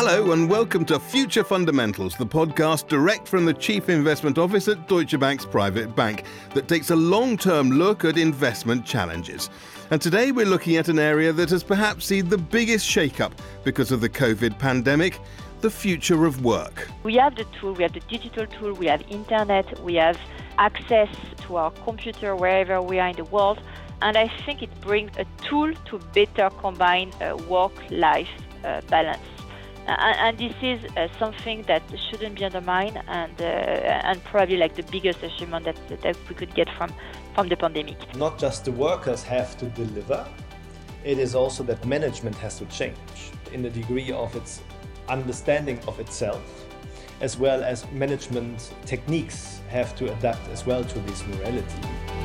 Hello and welcome to Future Fundamentals, the podcast direct from the Chief Investment Office at Deutsche Bank's private bank that takes a long term look at investment challenges. And today we're looking at an area that has perhaps seen the biggest shake-up because of the COVID pandemic the future of work. We have the tool, we have the digital tool, we have internet, we have access to our computer wherever we are in the world. And I think it brings a tool to better combine uh, work life uh, balance. Uh, and this is uh, something that shouldn't be undermined and, uh, and probably like the biggest achievement that, that we could get from, from the pandemic. Not just the workers have to deliver, it is also that management has to change in the degree of its understanding of itself, as well as management techniques have to adapt as well to this new reality.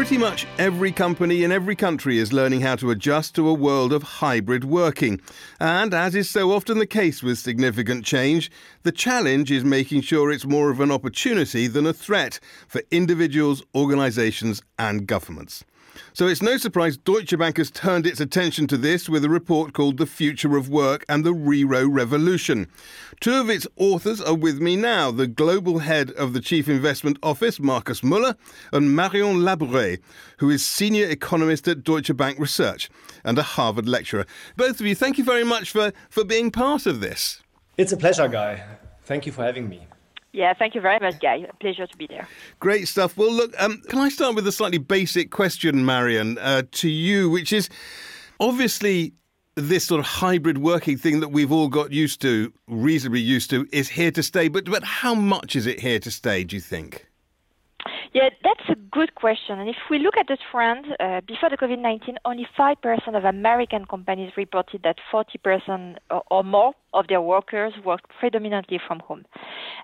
Pretty much every company in every country is learning how to adjust to a world of hybrid working. And as is so often the case with significant change, the challenge is making sure it's more of an opportunity than a threat for individuals, organisations, and governments. So it's no surprise Deutsche Bank has turned its attention to this with a report called The Future of Work and the Rero Revolution. Two of its authors are with me now the global head of the Chief Investment Office, Markus Müller, and Marion Labouré, who is senior economist at Deutsche Bank Research and a Harvard lecturer. Both of you, thank you very much for, for being part of this. It's a pleasure, Guy. Thank you for having me. Yeah, thank you very much, Guy. Pleasure to be there. Great stuff. Well, look, um, can I start with a slightly basic question, Marion, uh, to you, which is obviously this sort of hybrid working thing that we've all got used to, reasonably used to, is here to stay. But but how much is it here to stay? Do you think? Yeah, that's a good question. And if we look at the trend, uh, before the COVID 19, only 5% of American companies reported that 40% or, or more of their workers worked predominantly from home.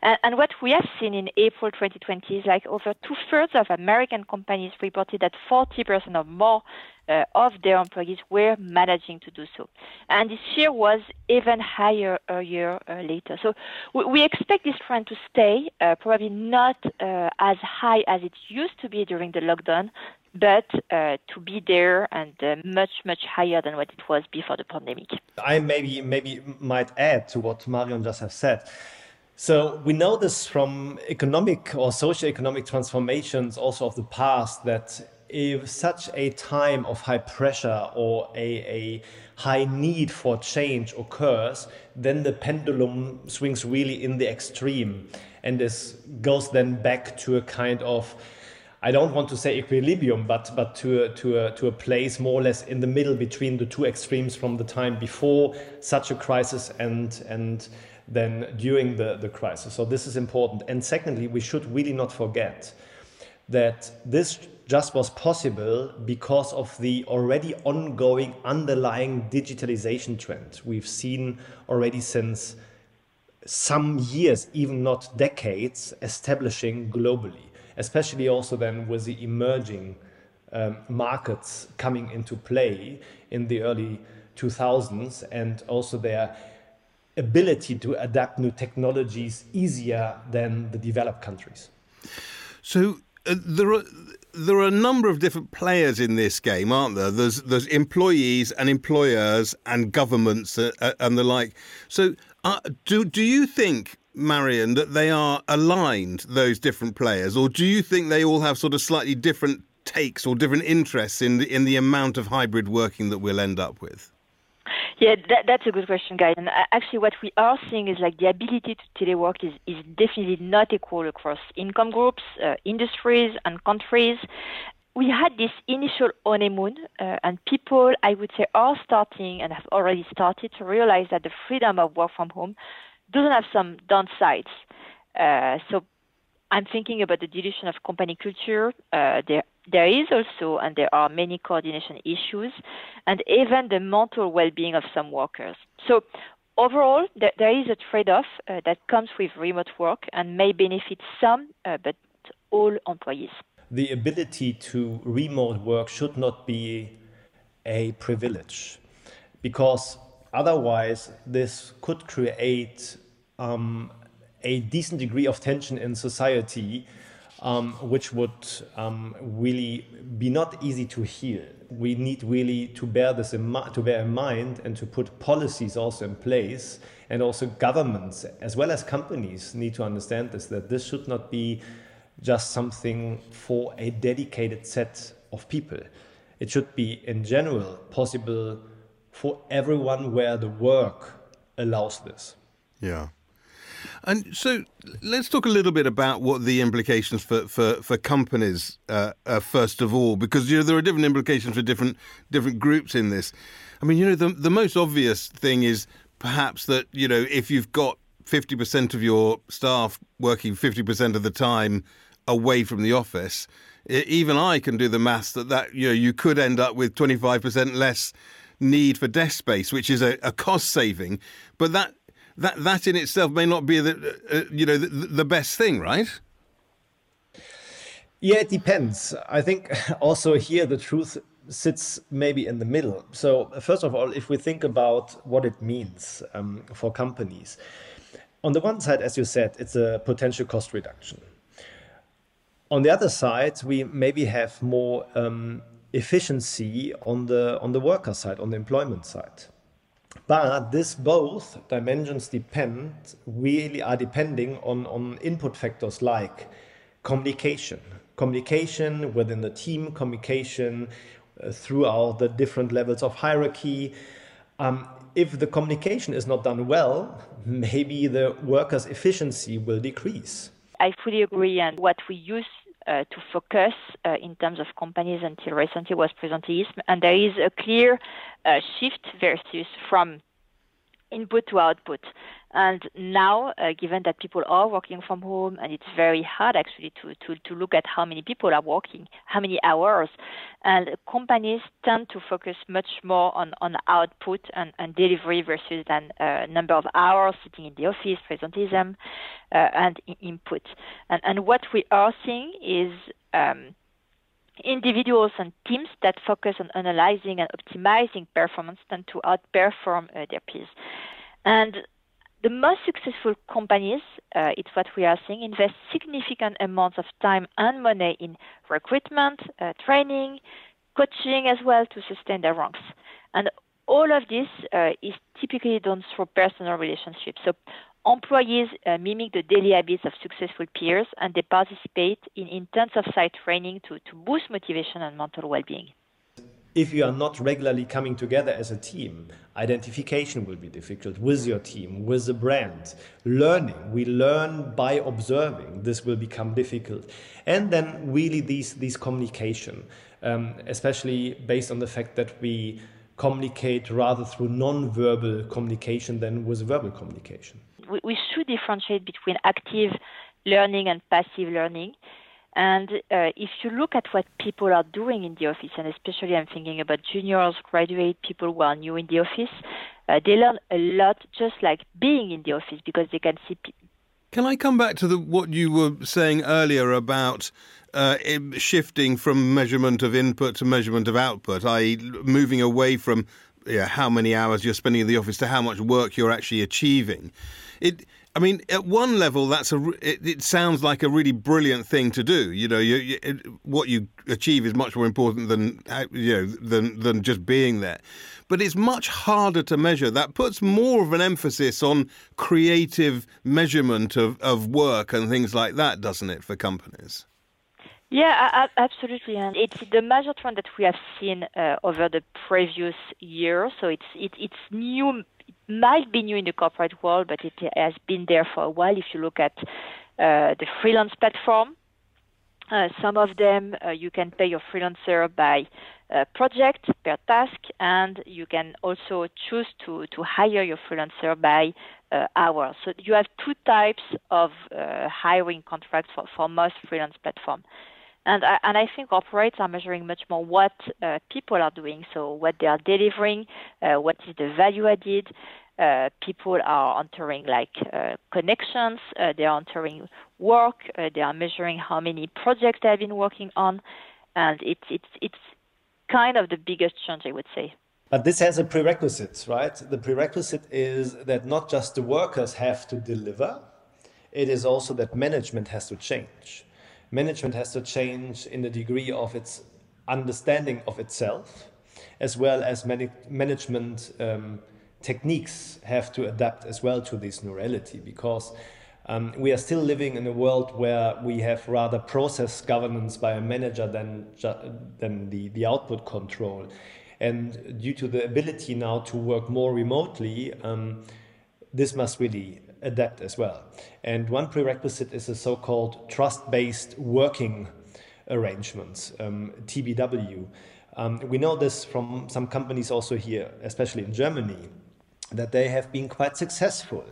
And, and, what we have seen in April 2020 is like over two thirds of American companies reported that 40% or more uh, of their employees were managing to do so. And this year was even higher a year uh, later. So we, we, expect this trend to stay, uh, probably not uh, as high as it used to be during the lockdown, but uh, to be there and uh, much much higher than what it was before the pandemic. I maybe maybe might add to what Marion just has said. So we know this from economic or socio-economic transformations also of the past that if such a time of high pressure or a, a high need for change occurs, then the pendulum swings really in the extreme. And this goes then back to a kind of I don't want to say equilibrium, but but to a, to a, to a place more or less in the middle between the two extremes from the time before such a crisis and and then during the, the crisis. So this is important. And secondly, we should really not forget that this just was possible because of the already ongoing underlying digitalization trend we've seen already since some years, even not decades, establishing globally, especially also then with the emerging um, markets coming into play in the early 2000s and also their ability to adapt new technologies easier than the developed countries. So uh, there are there are a number of different players in this game, aren't there? There's there's employees and employers and governments uh, uh, and the like. So, uh, do do you think, Marion, that they are aligned those different players, or do you think they all have sort of slightly different takes or different interests in the in the amount of hybrid working that we'll end up with? Yeah, that, that's a good question, guys. And uh, actually, what we are seeing is like the ability to telework is, is definitely not equal across income groups, uh, industries, and countries. We had this initial honeymoon, uh, and people, I would say, are starting and have already started to realize that the freedom of work from home doesn't have some downsides. Uh, so I'm thinking about the dilution of company culture. Uh, there, there is also, and there are many coordination issues, and even the mental well-being of some workers. So overall, there, is a trade-off uh, that comes with remote work and may benefit some, uh, but all employees. The ability to remote work should not be a privilege, because otherwise this could create um, a decent degree of tension in society, um, which would um, really be not easy to heal. we need really to bear this in, to bear in mind and to put policies also in place and also governments as well as companies need to understand this that this should not be just something for a dedicated set of people it should be in general possible for everyone where the work allows this yeah and so let's talk a little bit about what the implications for, for, for companies, uh, first of all, because you know there are different implications for different different groups in this. I mean, you know, the the most obvious thing is perhaps that you know if you've got fifty percent of your staff working fifty percent of the time away from the office, even I can do the maths that that you know you could end up with twenty five percent less need for desk space, which is a, a cost saving, but that that that in itself may not be the uh, you know the, the best thing, right? Yeah, it depends. I think also here the truth sits maybe in the middle. So first of all, if we think about what it means um, for companies, on the one side, as you said, it's a potential cost reduction. On the other side, we maybe have more um, efficiency on the on the worker side, on the employment side. But this both dimensions depend really are depending on, on input factors like communication, communication within the team, communication uh, throughout the different levels of hierarchy. Um, if the communication is not done well, maybe the workers' efficiency will decrease. I fully agree. And what we use uh, to focus uh, in terms of companies until recently was presenteeism, and there is a clear uh, shift versus from input to output. And now, uh, given that people are working from home, and it's very hard actually to, to, to look at how many people are working, how many hours, and companies tend to focus much more on, on output and, and delivery versus than uh, number of hours sitting in the office, presenteeism, uh, and input. And, and what we are seeing is um, individuals and teams that focus on analyzing and optimizing performance tend to outperform uh, their peers. And the most successful companies, uh, it's what we are seeing, invest significant amounts of time and money in recruitment, uh, training, coaching as well to sustain their ranks. And all of this uh, is typically done through personal relationships. So employees uh, mimic the daily habits of successful peers and they participate in intensive site training to, to boost motivation and mental well-being if you are not regularly coming together as a team, identification will be difficult with your team, with the brand. Learning, we learn by observing. This will become difficult. And then really these, these communication, um, especially based on the fact that we communicate rather through non-verbal communication than with verbal communication. We, we should differentiate between active learning and passive learning. And uh, if you look at what people are doing in the office, and especially I'm thinking about juniors, graduate people who are new in the office, uh, they learn a lot just like being in the office because they can see. people. can I come back to the, what you were saying earlier about uh, shifting from measurement of input to measurement of output, i.e., moving away from yeah, how many hours you're spending in the office to how much work you're actually achieving? It I mean, at one level, that's a. It, it, sounds like a really brilliant thing to do. You know, you, you, it, what you achieve is much more important than you know than than just being there. But it's much harder to measure. That puts more of an emphasis on creative measurement of, of work and things like that, doesn't it, for companies? Yeah, absolutely, and it's the major trend that we have seen uh, over the previous year. So it's it, it's new might be new in the corporate world, but it has been there for a while. If you look at uh, the freelance platform, uh, some of them uh, you can pay your freelancer by uh, project per task, and you can also choose to, to hire your freelancer by uh, hour. So you have two types of uh, hiring contracts for, for most freelance platforms. And I, and I think corporates are measuring much more what uh, people are doing, so what they are delivering, uh, what is the value added. Uh, people are entering like uh, connections, uh, they are entering work, uh, they are measuring how many projects they have been working on, and it's it's it's kind of the biggest change, I would say. But this has a prerequisite, right? The prerequisite is that not just the workers have to deliver, it is also that management has to change management has to change in the degree of its understanding of itself, as well as many management um, techniques have to adapt as well to this new reality because um, we are still living in a world where we have rather process governance by a manager than, than the, the output control. And due to the ability now to work more remotely, um, this must really adapt as well. And one prerequisite is a so called trust based working arrangements, um, TBW. Um, we know this from some companies also here, especially in Germany, that they have been quite successful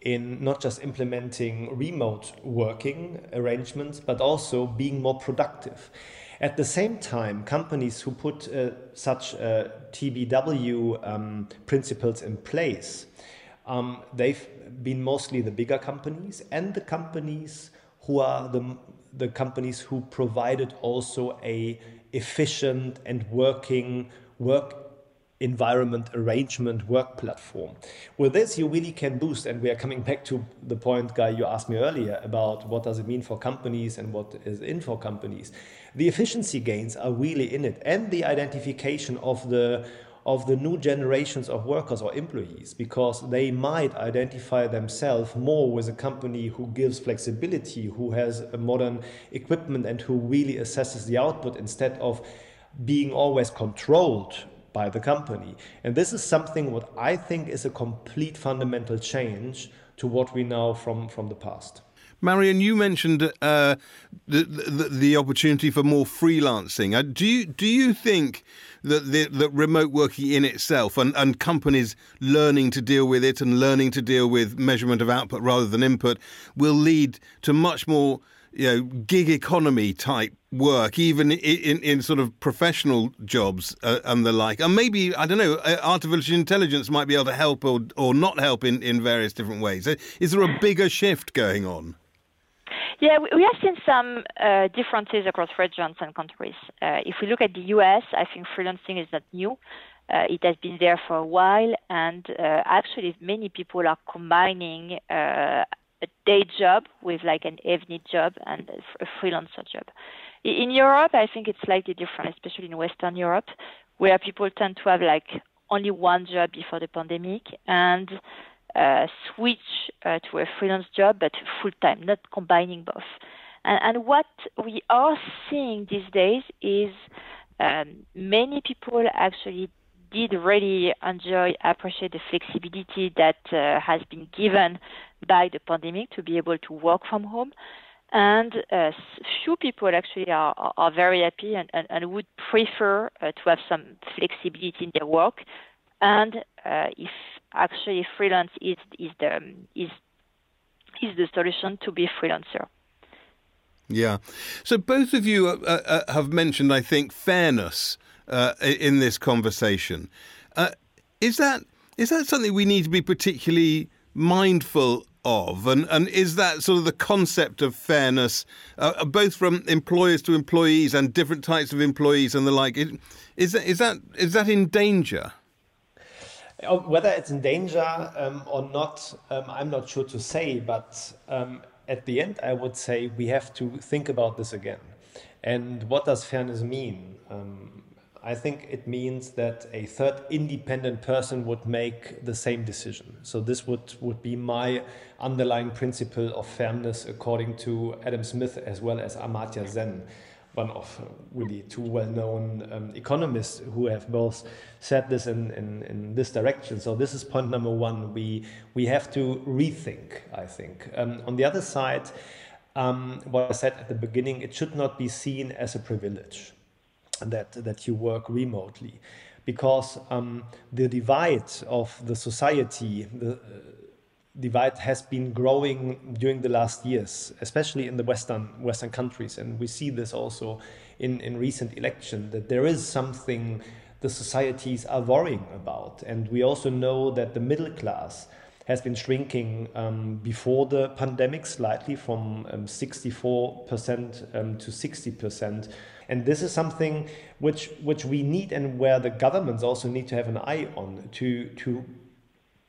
in not just implementing remote working arrangements, but also being more productive. At the same time, companies who put uh, such uh, TBW um, principles in place, um, they've been mostly the bigger companies and the companies who are the, the companies who provided also a efficient and working work environment arrangement work platform. With this, you really can boost, and we are coming back to the point, Guy, you asked me earlier about what does it mean for companies and what is in for companies. The efficiency gains are really in it, and the identification of the of the new generations of workers or employees because they might identify themselves more with a company who gives flexibility, who has modern equipment, and who really assesses the output instead of being always controlled by the company. And this is something what I think is a complete fundamental change to what we know from, from the past. Marion, you mentioned uh, the, the, the opportunity for more freelancing. Uh, do you do you think that remote working in itself and, and companies learning to deal with it and learning to deal with measurement of output rather than input will lead to much more you know gig economy type work, even in, in, in sort of professional jobs uh, and the like. And maybe I don't know, uh, artificial intelligence might be able to help or or not help in, in various different ways. Uh, is there a bigger shift going on? Yeah, we have seen some uh, differences across regions and countries. Uh, if we look at the US, I think freelancing is not new. Uh, it has been there for a while, and actually, many people are combining a day job with like an evening job and a freelancer job. In Europe, I think it's slightly different, especially in Western Europe, where people tend to have like only one job before the pandemic and switch uh, to a freelance job, but full time, not combining both. And, and, what we are seeing these days is um, many people actually did really enjoy, appreciate the flexibility that uh, has been given by the pandemic to be able to work from home. And uh, few people actually are, are very happy and, and, and would prefer uh, to have some flexibility in their work. And uh, if actually freelance is, is, the, is, is the solution to be a freelancer. Yeah. So both of you uh, uh, have mentioned, I think, fairness uh, in this conversation. Uh, is that is that something we need to be particularly mindful of? And and is that sort of the concept of fairness, uh, both from employers to employees and different types of employees and the like? Is that is that is that in danger? Whether it's in danger um, or not, um, I'm not sure to say. But um, at the end, I would say we have to think about this again. And what does fairness mean? Um, I think it means that a third independent person would make the same decision. So this would, would be my underlying principle of fairness according to Adam Smith as well as Amartya Sen, one of really two well-known um, economists who have both said this in, in, in, this direction. So this is point number one. We, we have to rethink, I think. Um, on the other side, um, what I said at the beginning, it should not be seen as a privilege that that you work remotely because um, the divide of the society the uh, divide has been growing during the last years especially in the western western countries and we see this also in in recent election that there is something the societies are worrying about and we also know that the middle class has been shrinking um, before the pandemic slightly from um, 64% um, to 60%. And this is something which, which we need and where the governments also need to have an eye on to, to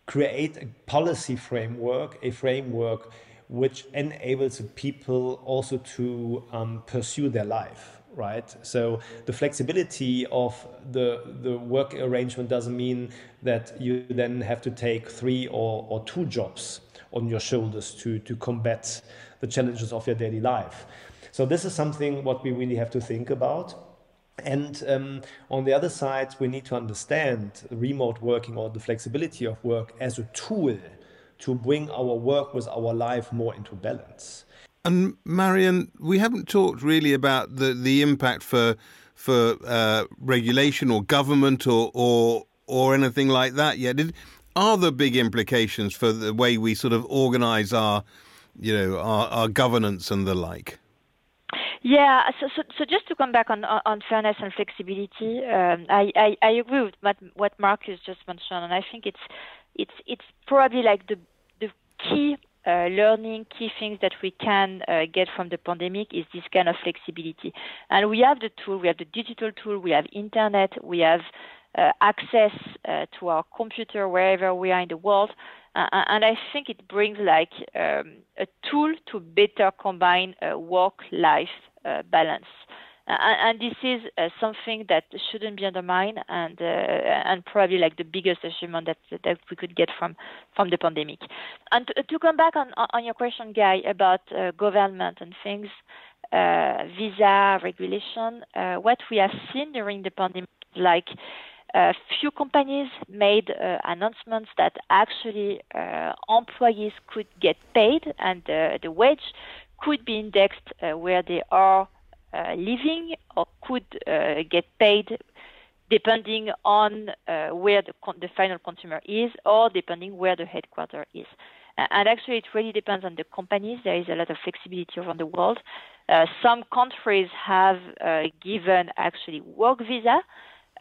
create a policy framework, a framework which enables people also to um, pursue their life right? So the flexibility of the the work arrangement doesn't mean that you then have to take three or, or two jobs on your shoulders to to combat the challenges of your daily life. So this is something what we really have to think about. And um, on the other side, we need to understand remote working or the flexibility of work as a tool to bring our work with our life more into balance. And Marion, we haven't talked really about the, the impact for for uh, regulation or government or, or or anything like that yet. Did, are there big implications for the way we sort of organise our, you know, our, our governance and the like? Yeah, so, so, so, just to come back on, on fairness and flexibility, um, I, I, I, agree with what, what Markus just mentioned, and I think it's it's it's probably like the the key uh, learning, key things that we can uh, get from the pandemic is this kind of flexibility. And we have the tool, we have the digital tool, we have internet, we have access uh, to our computer wherever we are in the world. Uh, and I think it brings like um, a tool to better combine uh, work-life balance. Uh, and this is uh, something that shouldn't be undermined and uh, and probably like the biggest achievement that that we could get from from the pandemic. And to, to come back on on your question, Guy, about government and things, visa regulation, what we have seen during the pandemic, like a few companies made uh, announcements that actually uh, employees could get paid and uh, the wage could be indexed where they are uh, living or could uh, get paid depending on uh, where the, the final consumer is or depending where the headquarters is. And actually, it really depends on the companies. There is a lot of flexibility around the world. Uh, some countries have uh, given actually work visa,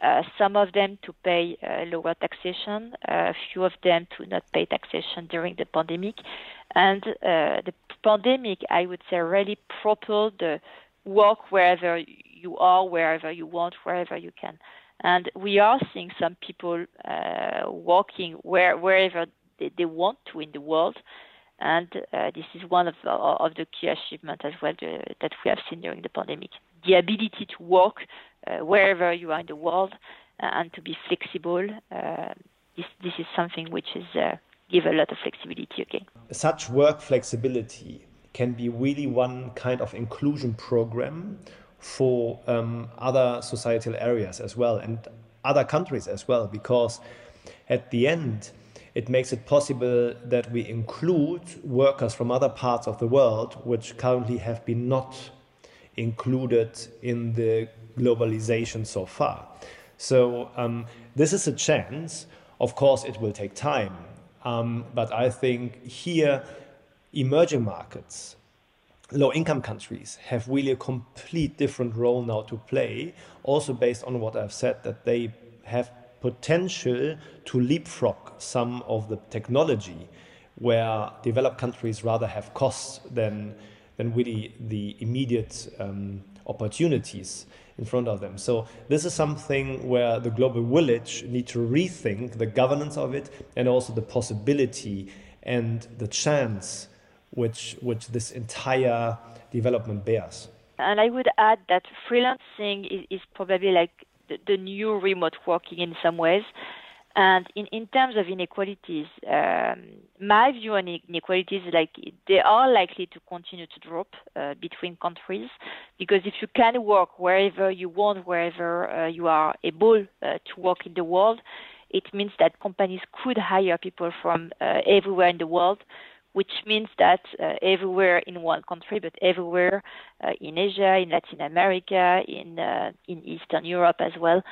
uh, some of them to pay lower taxation, a few of them to not pay taxation during the pandemic. And the pandemic, I would say, really propelled the work wherever you are, wherever you want, wherever you can. And we are seeing some people uh, working where, wherever they, they, want to in the world. And uh, this is one of the, of the key achievements as well that we have seen during the pandemic. The ability to work uh, wherever you are in the world uh, and to be flexible. Uh, this, this is something which is uh, give a lot of flexibility again. Such work flexibility can be really one kind of inclusion program for um, other societal areas as well and other countries as well, because at the end, it makes it possible that we include workers from other parts of the world which currently have been not included in the globalization so far. So um, this is a chance. Of course, it will take time, um, but I think here emerging markets, low income countries have really a complete different role now to play, also based on what I've said, that they have potential to leapfrog some of the technology where developed countries rather have costs than, than really the immediate um, opportunities in front of them. So this is something where the global village need to rethink the governance of it and also the possibility and the chance which which this entire development bears. And I would add that freelancing is, is probably like the, the, new remote working in some ways. And in, in terms of inequalities, um, my view on inequalities is like they are likely to continue to drop uh, between countries. Because if you can work wherever you want, wherever uh, you are able uh, to work in the world, it means that companies could hire people from uh, everywhere in the world which means that uh, everywhere in one country, but everywhere uh, in Asia, in Latin America, in in Eastern Europe as well,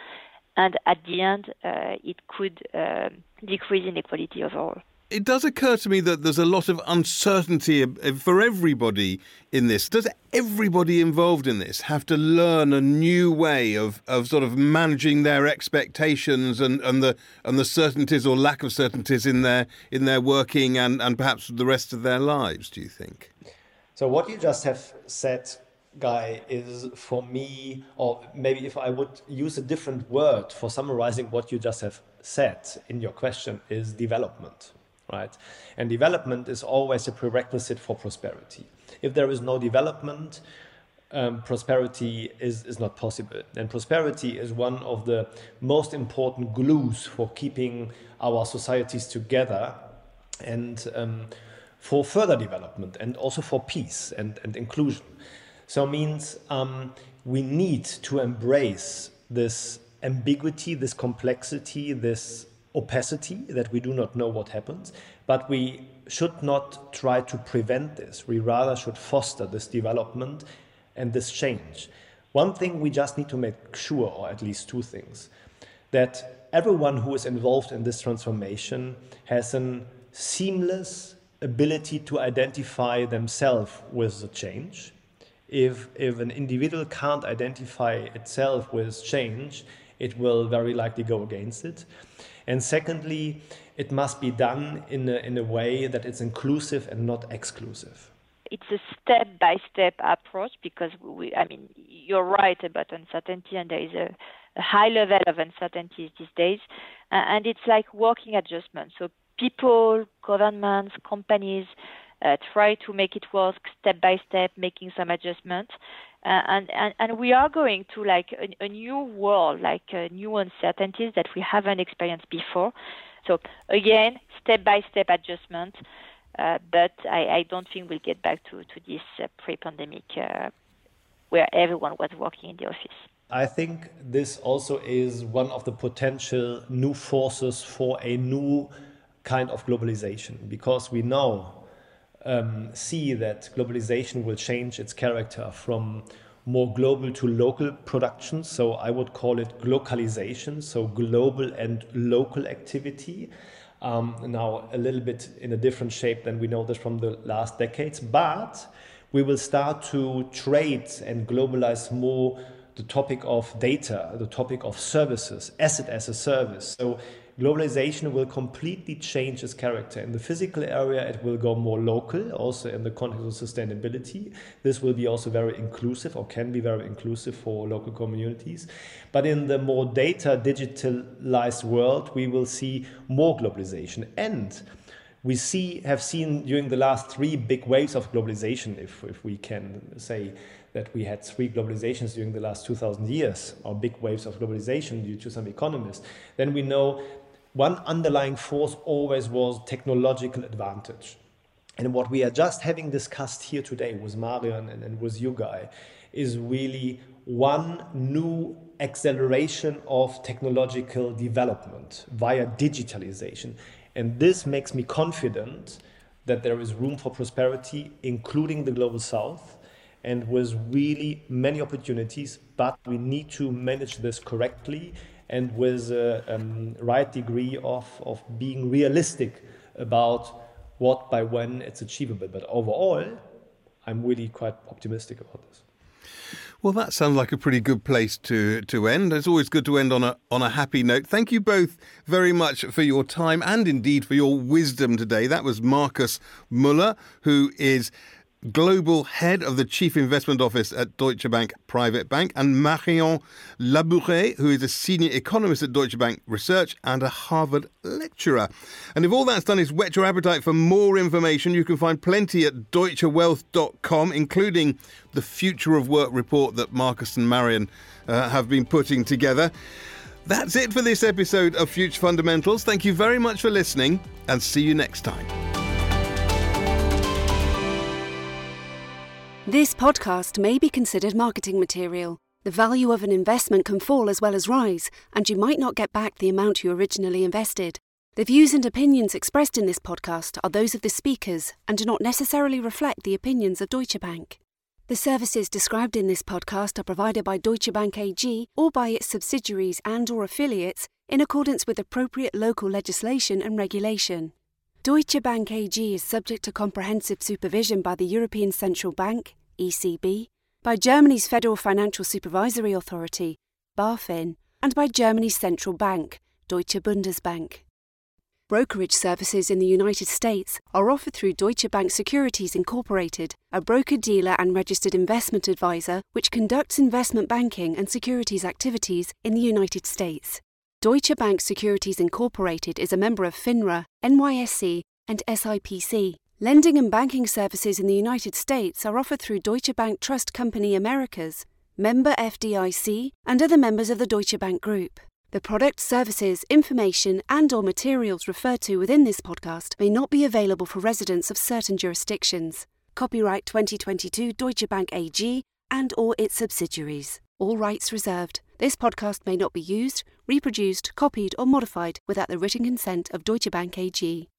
and at the end, uh, it could um, decrease inequality overall it does occur to me that there's a lot of uncertainty for everybody in this. Does everybody involved in this have to learn a new way of, of sort of managing their expectations and, and the and the certainties or lack of certainties in their in their working and, and perhaps the rest of their lives, do you think? So what you just have said guy is for me or maybe if i would use a different word for summarizing what you just have said in your question is development right? And development is always a prerequisite for prosperity. If there is no development, um, prosperity is, is not possible. And prosperity is one of the most important glues for keeping our societies together and um, for further development and also for peace and, and inclusion. So means um, we need to embrace this ambiguity, this complexity, this opacity that we do not know what happens, but we should not try to prevent this. We rather should foster this development and this change. One thing we just need to make sure, or at least two things, that everyone who is involved in this transformation has a seamless ability to identify themselves with the change. If, if an individual can't identify itself with change, it will very likely go against it. And secondly, it must be done in a, in a way that it's inclusive and not exclusive. It's a step by step approach because we, I mean, you're right about uncertainty, and there is a, a high level of uncertainty these days. Uh, and it's like working adjustment. So people, governments, companies try to make it work step by step, making some adjustments. Uh, and, and, and we are going to like a, a new world, like uh, new uncertainties that we haven't experienced before. So again, step by step adjustment, uh, but I, I, don't think we'll get back to to this uh, pre-pandemic uh, where everyone was working in the office. I think this also is one of the potential new forces for a new kind of globalization because we now um, see that globalization will change its character from more global to local production. So I would call it glocalization, so global and local activity. Um, now, a little bit in a different shape than we know this from the last decades, but we will start to trade and globalize more the topic of data, the topic of services, asset as a service. So globalization will completely change its character. In the physical area, it will go more local, also in the context of sustainability. This will be also very inclusive or can be very inclusive for local communities. But in the more data digitalized world, we will see more globalization. And we see have seen during the last three big waves of globalization, if, if we can say that we had three globalizations during the last 2000 years, or big waves of globalization due to some economists, then we know one underlying force always was technological advantage. And what we are just having discussed here today with Marion and, and with you guys is really one new acceleration of technological development via digitalization. And this makes me confident that there is room for prosperity, including the global south, and with really many opportunities, but we need to manage this correctly and with a um, right degree of, of being realistic about what by when it's achievable. But overall, I'm really quite optimistic about this. Well, that sounds like a pretty good place to, to end. It's always good to end on a on a happy note. Thank you both very much for your time and indeed for your wisdom today. That was Markus Müller, who is Global Head of the Chief Investment Office at Deutsche Bank Private Bank, and Marion Labouré, who is a Senior Economist at Deutsche Bank Research and a Harvard lecturer. And if all that's done is whet your appetite for more information, you can find plenty at deutschewealth.com, including the Future of Work report that Markus and Marion uh, have been putting together. That's it for this episode of Future Fundamentals. Thank you very much for listening, and see you next time. This podcast may be considered marketing material. The value of an investment can fall as well as rise, and you might not get back the amount you originally invested. The views and opinions expressed in this podcast are those of the speakers and do not necessarily reflect the opinions of Deutsche Bank. The services described in this podcast are provided by Deutsche Bank AG or by its subsidiaries and or affiliates in accordance with appropriate local legislation and regulation. Deutsche Bank AG is subject to comprehensive supervision by the European Central Bank, ECB, by Germany's Federal Financial Supervisory Authority, BaFin, and by Germany's central bank, Deutsche Bundesbank. Brokerage services in the United States are offered through Deutsche Bank Securities Incorporated, a broker dealer and registered investment advisor which conducts investment banking and securities activities in the United States. Deutsche Bank Securities Incorporated is a member of FINRA, NYSE, and SIPC. Lending and banking services in the United States are offered through Deutsche Bank Trust Company Americas, member FDIC, and other members of the Deutsche Bank Group. The products, services, information, and or materials referred to within this podcast may not be available for residents of certain jurisdictions. Copyright 2022 Deutsche Bank AG and or its subsidiaries. All rights reserved. This podcast may not be used, reproduced, copied, or modified without the written consent of Deutsche Bank AG.